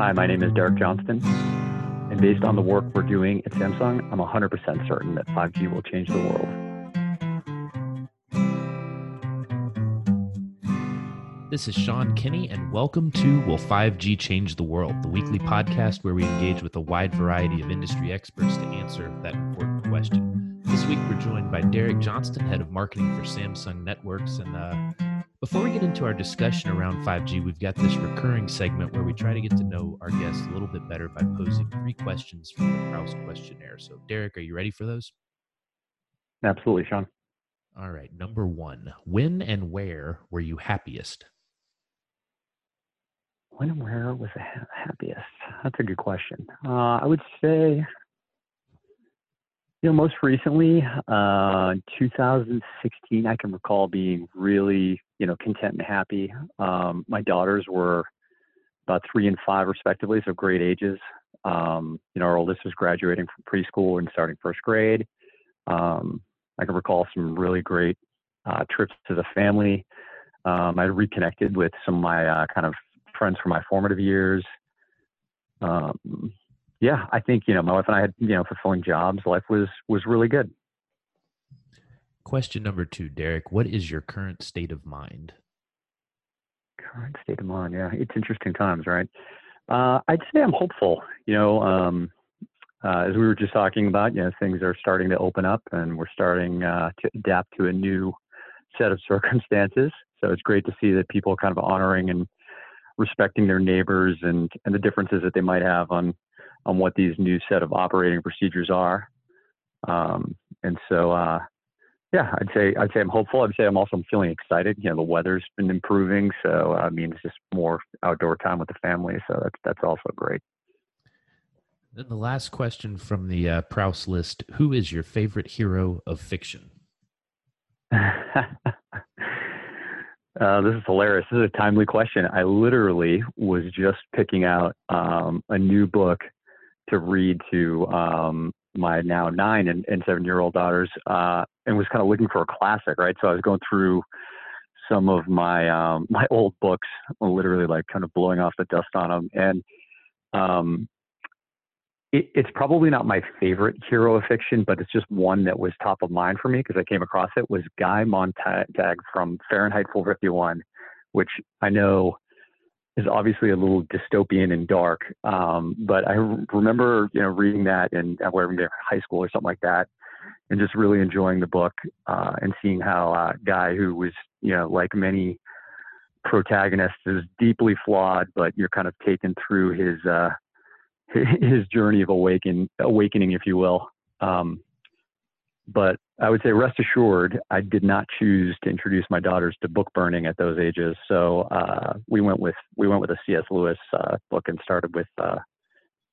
Hi, my name is Derek Johnston, and based on the work we're doing at Samsung, I'm 100% certain that 5G will change the world. This is Sean Kinney, and welcome to Will 5G Change the World, the weekly podcast where we engage with a wide variety of industry experts to answer that important question. This week, we're joined by Derek Johnston, head of marketing for Samsung Networks. And uh, before we get into our discussion around 5G, we've got this recurring segment where we try to get to know our guests a little bit better by posing three questions from the Proust questionnaire. So, Derek, are you ready for those? Absolutely, Sean. All right. Number one When and where were you happiest? When and where was the happiest? That's a good question. Uh, I would say you know, most recently, uh, 2016, I can recall being really, you know, content and happy. Um, my daughters were about three and five, respectively, so great ages. Um, you know, our oldest was graduating from preschool and starting first grade. Um, I can recall some really great uh, trips as a family. Um, I reconnected with some of my uh, kind of friends from my formative years. Um, yeah, I think you know my wife and I had you know fulfilling jobs. Life was was really good. Question number two, Derek. What is your current state of mind? Current state of mind. Yeah, it's interesting times, right? Uh, I'd say I'm hopeful. You know, um, uh, as we were just talking about, you know, things are starting to open up, and we're starting uh, to adapt to a new set of circumstances. So it's great to see that people are kind of honoring and respecting their neighbors and and the differences that they might have on on what these new set of operating procedures are. Um, and so, uh, yeah, I'd say I'd say I'm hopeful. I'd say I'm also feeling excited. You know, the weather's been improving, so I mean, it's just more outdoor time with the family. So that's that's also great. Then the last question from the uh, Proust list: Who is your favorite hero of fiction? uh, this is hilarious. This is a timely question. I literally was just picking out um, a new book to read to um, my now nine and, and seven year old daughters uh, and was kind of looking for a classic, right? So I was going through some of my um, my old books, literally like kind of blowing off the dust on them, and um, it, it's probably not my favorite hero of fiction, but it's just one that was top of mind for me because I came across it. Was Guy Montag from Fahrenheit 451, which I know is obviously a little dystopian and dark. Um, but I remember, you know, reading that in uh, where high school or something like that, and just really enjoying the book uh, and seeing how uh, guy who was, you know, like many protagonists, is deeply flawed, but you're kind of taken through his uh, his journey of awaken awakening, if you will. Um, but I would say, rest assured, I did not choose to introduce my daughters to book burning at those ages. So uh, we went with we went with a C.S. Lewis uh, book and started with uh,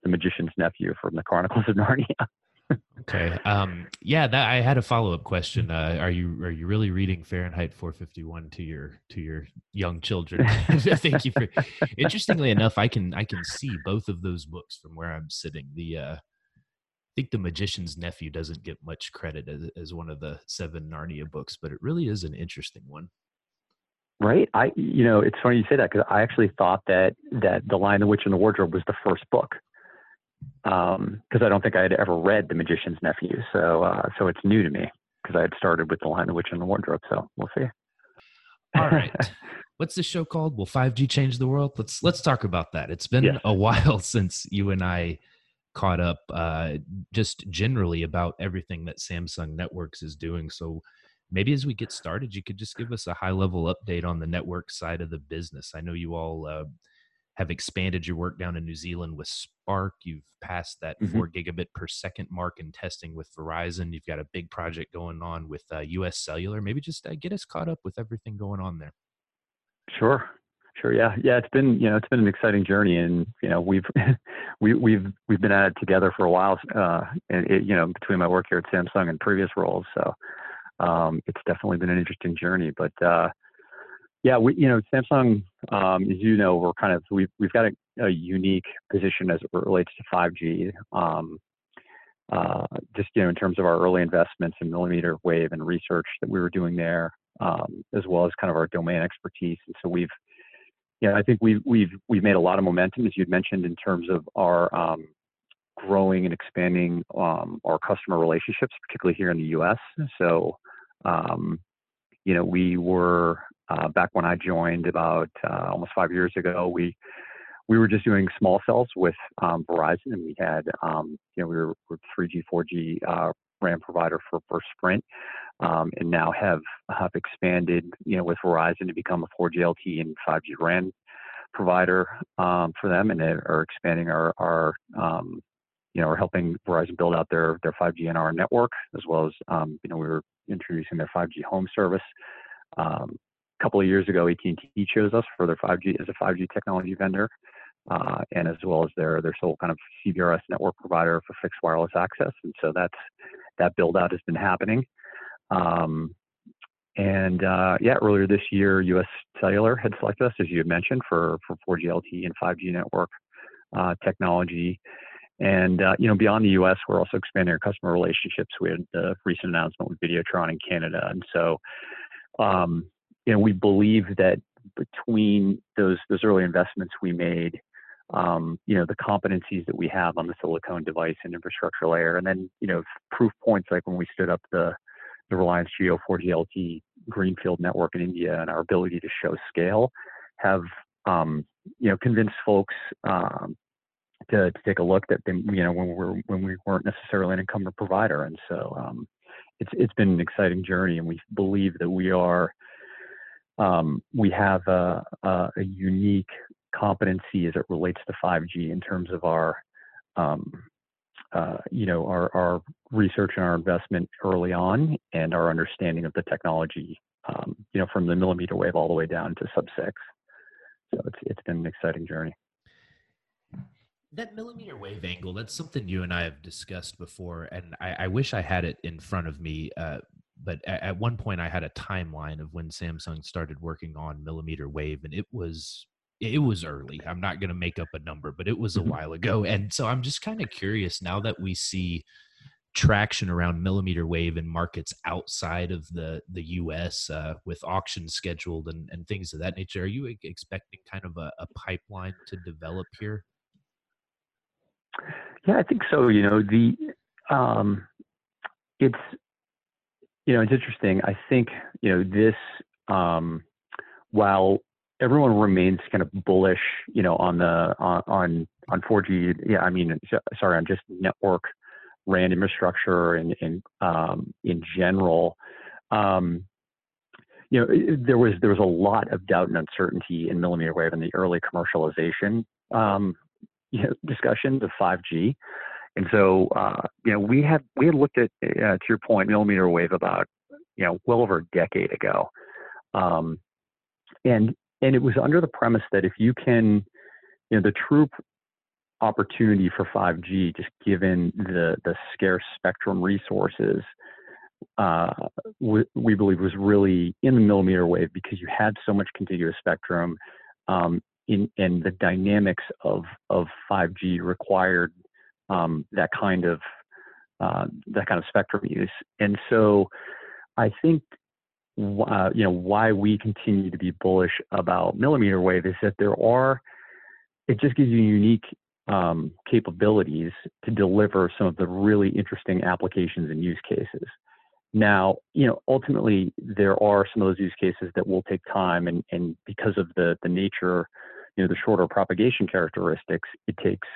the Magician's Nephew from the Chronicles of Narnia. okay. Um, yeah, that, I had a follow up question. Uh, are you are you really reading Fahrenheit 451 to your to your young children? Thank you for. Interestingly enough, I can I can see both of those books from where I'm sitting. The uh, think the magician's nephew doesn't get much credit as, as one of the seven narnia books but it really is an interesting one. Right? I you know it's funny you say that because i actually thought that that the lion the witch and the wardrobe was the first book um because i don't think i had ever read the magician's nephew so uh so it's new to me because i had started with the lion the witch and the wardrobe so we'll see. All right. What's the show called? Will 5g change the world? Let's let's talk about that. It's been yes. a while since you and i caught up uh, just generally about everything that Samsung Networks is doing. So maybe as we get started, you could just give us a high level update on the network side of the business. I know you all uh, have expanded your work down in New Zealand with Spark. You've passed that mm-hmm. four gigabit per second mark in testing with Verizon. You've got a big project going on with uh, US Cellular. Maybe just uh, get us caught up with everything going on there. Sure. Sure. Yeah. Yeah. It's been, you know, it's been an exciting journey and, you know, we've, we, we've, we've been at it together for a while, uh, and it, you know, between my work here at Samsung and previous roles. So, um, it's definitely been an interesting journey, but, uh, yeah, we, you know, Samsung, um, as you know, we're kind of, we've, we've got a, a unique position as it relates to 5G. Um, uh, just, you know, in terms of our early investments in millimeter wave and research that we were doing there, um, as well as kind of our domain expertise. And so we've, know, I think we've we've we've made a lot of momentum, as you'd mentioned, in terms of our um, growing and expanding um, our customer relationships, particularly here in the U.S. So, um, you know, we were uh, back when I joined about uh, almost five years ago. We we were just doing small cells with um, Verizon, and we had um, you know we were, were 3G, 4G uh, RAN provider for for Sprint, um, and now have have expanded you know with Verizon to become a 4G LTE and 5G RAN provider um, for them, and are expanding our our um, you know, are helping Verizon build out their their 5G NR network, as well as um, you know we were introducing their 5G home service. Um, a couple of years ago, AT&T chose us for their 5G as a 5G technology vendor, uh, and as well as their their sole kind of CBRS network provider for fixed wireless access. And so that's that build out has been happening. Um, and uh, yeah, earlier this year, U.S. Cellular had selected us, as you had mentioned, for for 4G LTE and 5G network uh, technology. And uh, you know, beyond the U.S., we're also expanding our customer relationships. We had the recent announcement with Videotron in Canada, and so um, you know, we believe that between those those early investments we made, um, you know, the competencies that we have on the silicone device and infrastructure layer, and then you know, proof points like when we stood up the the Reliance Jio 4G LTE greenfield network in India and our ability to show scale have um, you know convinced folks um, to, to take a look that they, you know when we were when we weren't necessarily an incumbent provider, and so um, it's it's been an exciting journey, and we believe that we are um, we have a, a, a, unique competency as it relates to 5G in terms of our um, uh, you know our, our research and our investment early on, and our understanding of the technology, um, you know, from the millimeter wave all the way down to sub six. So it's it's been an exciting journey that millimeter wave angle that's something you and i have discussed before and i, I wish i had it in front of me uh, but at, at, one point i had a timeline of when samsung started working on millimeter wave and it was it was early i'm not going to make up a number but it was a mm-hmm. while ago and so i'm just kind of curious now that we see traction around millimeter wave in markets outside of the the us uh, with auctions scheduled and, and things of that nature are you expecting kind of a, a pipeline to develop here yeah, I think so. You know, the um, it's you know it's interesting. I think you know this um, while everyone remains kind of bullish, you know, on the on on, on 4G. Yeah, I mean, sorry, on just network RAN infrastructure and in um, in general. Um, you know, there was there was a lot of doubt and uncertainty in millimeter wave in the early commercialization um, you know, discussions of 5G. And so, uh, you know, we had we had looked at, uh, to your point, millimeter wave about, you know, well over a decade ago, um, and and it was under the premise that if you can, you know, the true opportunity for 5G, just given the the scarce spectrum resources, uh, we, we, believe was really in the millimeter wave because you had so much contiguous spectrum. Um, in, in the dynamics of, of 5G required um, that kind of uh, that kind of spectrum use. And so I think uh, you know why we continue to be bullish about millimeter wave is that there are it just gives you unique um, capabilities to deliver some of the really interesting applications and use cases. Now, you know, ultimately there are some of those use cases that will take time, and, and because of the the nature you know the shorter propagation characteristics, it takes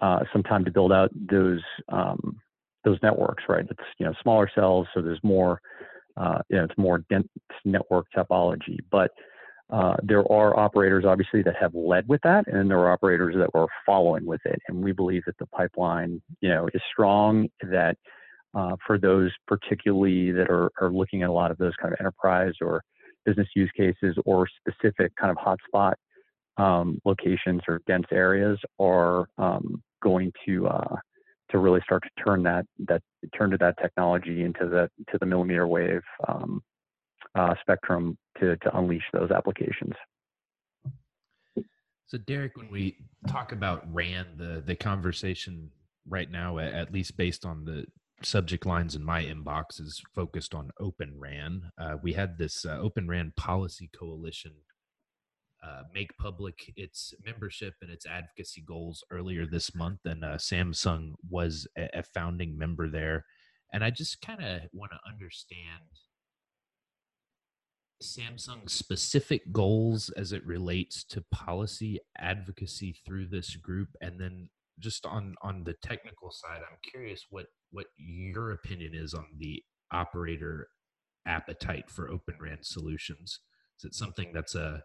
uh, some time to build out those um, those networks, right? It's you know smaller cells, so there's more uh, you know it's more dense network topology. But uh, there are operators obviously that have led with that, and there are operators that were following with it. And we believe that the pipeline, you know, is strong. That uh, for those particularly that are, are looking at a lot of those kind of enterprise or business use cases or specific kind of hotspot um, locations or dense areas are um, going to uh, to really start to turn that that turn to that technology into the to the millimeter wave um, uh, spectrum to to unleash those applications. So, Derek, when we talk about RAN, the the conversation right now, at least based on the subject lines in my inbox, is focused on Open RAN. Uh, we had this uh, Open RAN policy coalition uh, make public its membership and its advocacy goals earlier this month, and uh, Samsung was a, a founding member there. And I just kind of want to understand Samsung's specific goals as it relates to policy advocacy through this group, and then just on on the technical side, I'm curious what what your opinion is on the operator appetite for Open RAN solutions. Is it something that's a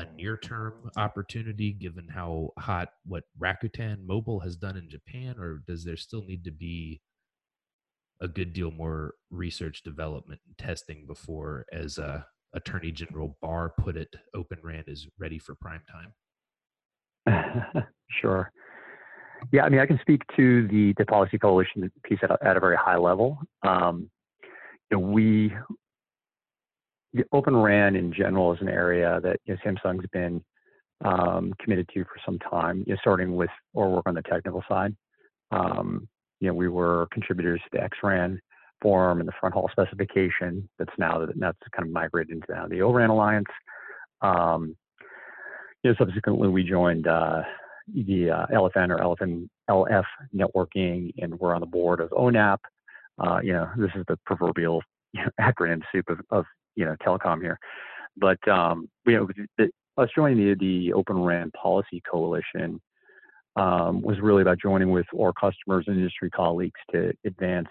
a near term opportunity given how hot what Rakuten Mobile has done in Japan, or does there still need to be a good deal more research, development, and testing before, as uh, Attorney General Barr put it, Open RAN is ready for prime time? sure. Yeah, I mean, I can speak to the, the policy coalition piece at a, at a very high level. Um, you know, we Open RAN in general is an area that you know, Samsung's been um, committed to for some time, you know, starting with our work on the technical side. Um, you know, we were contributors to the XRAN forum and the front haul specification that's now that's kind of migrated into now the ORAN Alliance. Um, you know, subsequently we joined uh, the uh, LFN or LFN LF networking, and we're on the board of ONAP. Uh, you know, this is the proverbial you know, acronym soup of, of you know telecom here. But um, you know, the, us joining the, the Open RAN Policy Coalition um, was really about joining with our customers and industry colleagues to advance,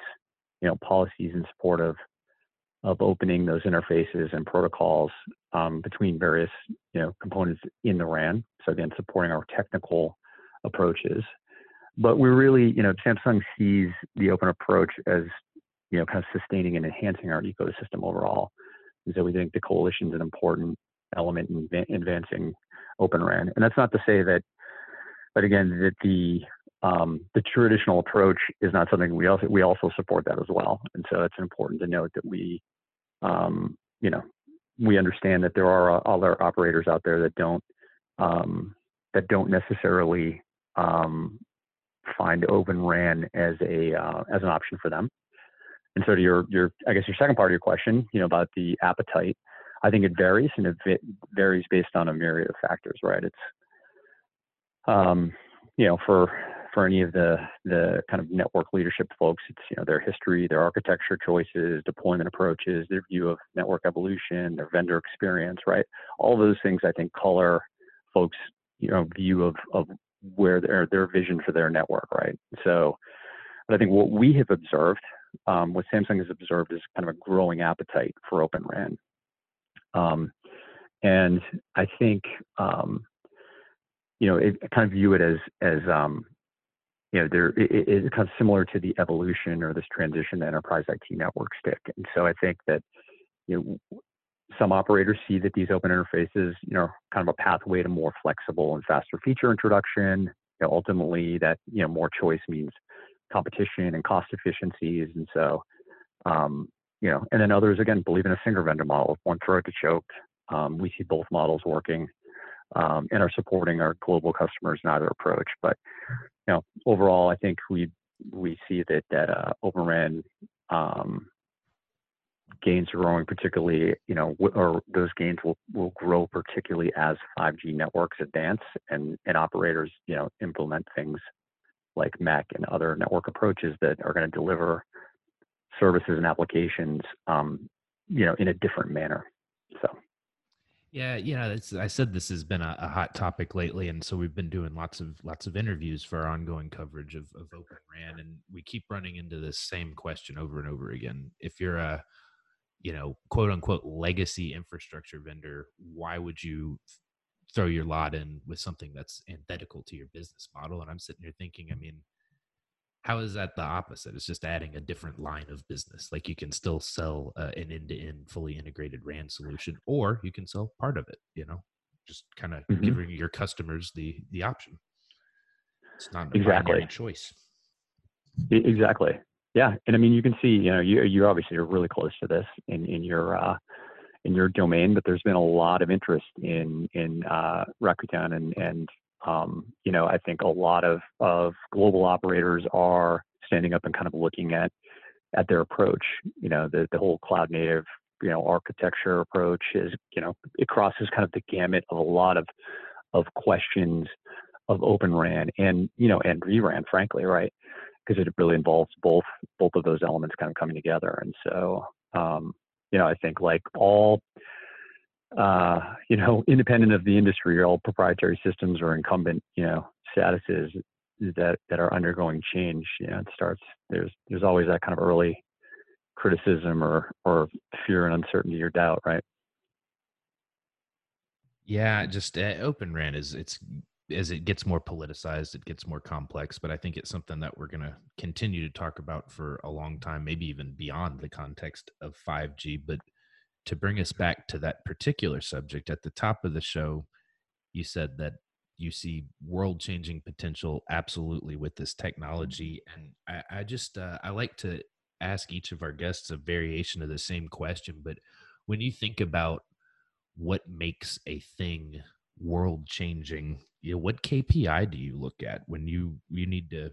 you know, policies in support of of opening those interfaces and protocols um, between various, you know, components in the RAN. So again, supporting our technical approaches. But we really, you know, Samsung sees the open approach as, you know, kind of sustaining and enhancing our ecosystem overall. And so we think the coalition is an important element in advancing Open RAN. And that's not to say that, but again, that the um, the traditional approach is not something we also we also support that as well. And so it's important to note that we, um, you know, we understand that there are other operators out there that don't um, that don't necessarily um, find Open RAN as a uh, as an option for them. And so to your, your, I guess your second part of your question, you know, about the appetite, I think it varies and it varies based on a myriad of factors, right? It's, um, you know, for, for any of the, the kind of network leadership folks, it's, you know, their history, their architecture choices, deployment approaches, their view of network evolution, their vendor experience, right? All those things I think color folks, you know, view of, of where their, their vision for their network, right? So, but I think what we have observed um, what Samsung has observed is kind of a growing appetite for Open RAN. Um, and I think, um, you know, it, kind of view it as, as um, you know, there it, it's kind of similar to the evolution or this transition to enterprise IT network stick. And so I think that, you know, some operators see that these open interfaces, you know, kind of a pathway to more flexible and faster feature introduction. You know, ultimately, that you know more choice means competition and cost efficiencies. And so, um, you know, and then others again believe in a single vendor model, one throat to choke. Um, we see both models working um, and are supporting our global customers in either approach. But you know, overall, I think we we see that that uh, Open RAN um, gains are growing, particularly you know, or those gains will will grow particularly as 5G networks advance and and operators you know implement things like MEC and other network approaches that are going to deliver services and applications, um, you know, in a different manner. So. Yeah, yeah. I said this has been a, a, hot topic lately, and so we've been doing lots of lots of interviews for our ongoing coverage of, of Open RAN, and we keep running into this same question over and over again. If you're a, you know, quote unquote legacy infrastructure vendor, why would you throw your lot in with something that's antithetical to your business model. And I'm sitting here thinking, I mean, how is that the opposite? It's just adding a different line of business. Like you can still sell uh, an end-to-end fully integrated RAN solution, or you can sell part of it. You know, just kind of mm-hmm. giving your customers the the option. It's not exactly choice. Exactly. Yeah, and I mean, you can see, you know, you you obviously are really close to this in in your uh, in your domain, but there's been a lot of interest in in uh, Rakuten, and and um, you know I think a lot of of global operators are standing up and kind of looking at at their approach. You know, the the whole cloud native you know architecture approach is you know it crosses kind of the gamut of a lot of of questions of Open RAN and you know and vRAN, frankly, right? Because it really involves both both of those elements kind of coming together. And so um, you know I think like all uh, you know independent of the industry, all proprietary systems or incumbent you know statuses that that are undergoing change. You know, it starts there's there's always that kind of early criticism or or fear and uncertainty or doubt, right? Yeah, just uh, Open RAN is it's as it gets more politicized, it gets more complex. But I think it's something that we're going to continue to talk about for a long time, maybe even beyond the context of 5G. But to bring us back to that particular subject at the top of the show, you said that you see world changing potential absolutely with this technology. And I, I just, uh, I like to ask each of our guests a variation of the same question. But when you think about what makes a thing world changing, you know, what KPI do you look at when you you need to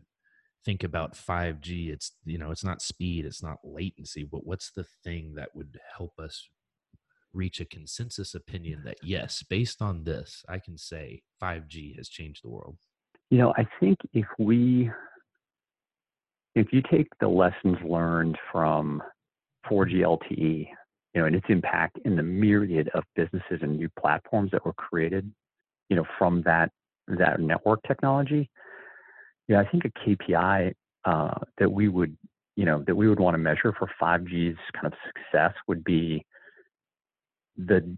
think about 5G? It's you know, it's not speed, it's not latency, but what's the thing that would help us reach a consensus opinion that yes, based on this, I can say 5G has changed the world? You know, I think if we if you take the lessons learned from 4G LTE, you know, and its impact in the myriad of businesses and new platforms that were created, you know, from that that network technology, yeah, I think a KPI uh, that we would, you know, that we would want to measure for 5G's kind of success would be the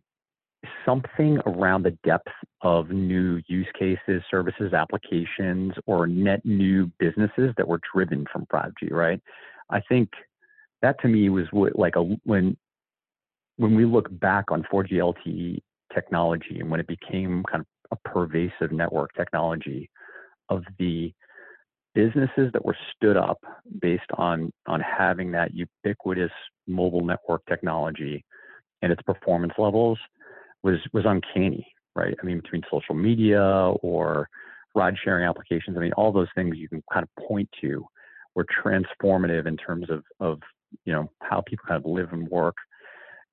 something around the depth of new use cases, services, applications, or net new businesses that were driven from 5G, right? I think that to me was what, like a when when we look back on 4G LTE technology and when it became kind of a pervasive network technology of the businesses that were stood up based on on having that ubiquitous mobile network technology and its performance levels was was uncanny, right? I mean, between social media or ride sharing applications, I mean, all those things you can kind of point to were transformative in terms of of you know how people kind of live and work,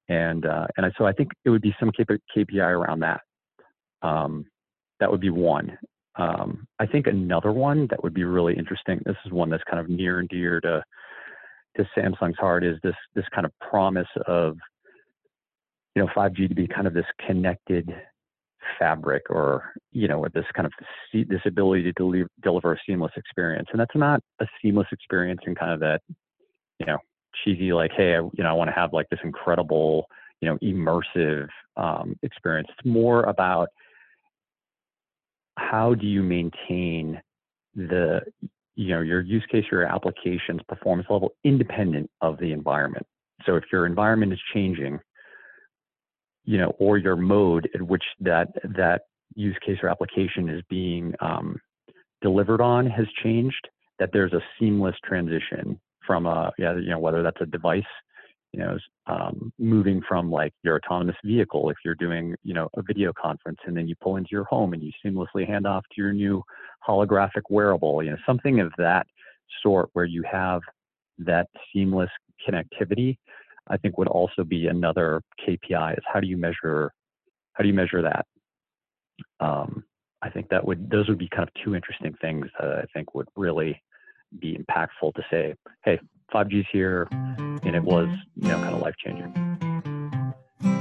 and uh, and so I think it would be some KPI around that. Um, that would be one. Um, I think another one that would be really interesting. This is one that's kind of near and dear to to Samsung's heart. Is this this kind of promise of you know 5G to be kind of this connected fabric or you know with this kind of this ability to deliver, deliver a seamless experience and that's not a seamless experience in kind of that you know cheesy like hey I, you know I want to have like this incredible you know immersive um, experience it's more about how do you maintain the you know your use case your application's performance level independent of the environment so if your environment is changing you know, or your mode at which that that use case or application is being um, delivered on has changed. That there's a seamless transition from a yeah, you know, whether that's a device, you know, um, moving from like your autonomous vehicle if you're doing you know a video conference and then you pull into your home and you seamlessly hand off to your new holographic wearable, you know, something of that sort where you have that seamless connectivity I think would also be another KPI is how do you measure how do you measure that? Um, I think that would those would be kind of two interesting things that I think would really be impactful to say, hey, 5G's here, and it was you know kind of life changing.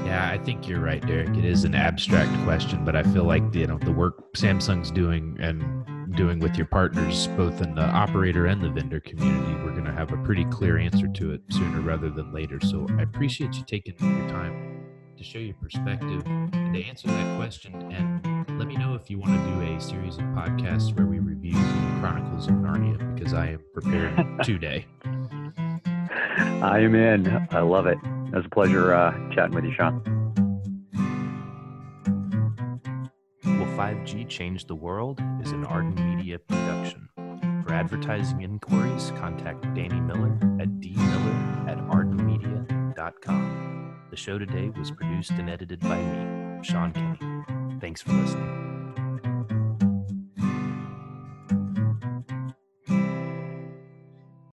Yeah, I think you're right, Derek. It is an abstract question, but I feel like you know the work Samsung's doing and doing with your partners, both in the operator and the vendor community, we're going to have a pretty clear answer to it sooner rather than later. So I appreciate you taking your time to show your perspective and to answer that question. And let me know if you want to do a series of podcasts where we review the Chronicles of Narnia because I am prepared today. I am in. I love it. It was a pleasure uh, chatting with you, Sean. Will 5G Change the World is an Arden Media production. For advertising inquiries, contact Danny Miller at dmiller at ardenmedia.com. The show today was produced and edited by me, Sean Kinney. Thanks for listening.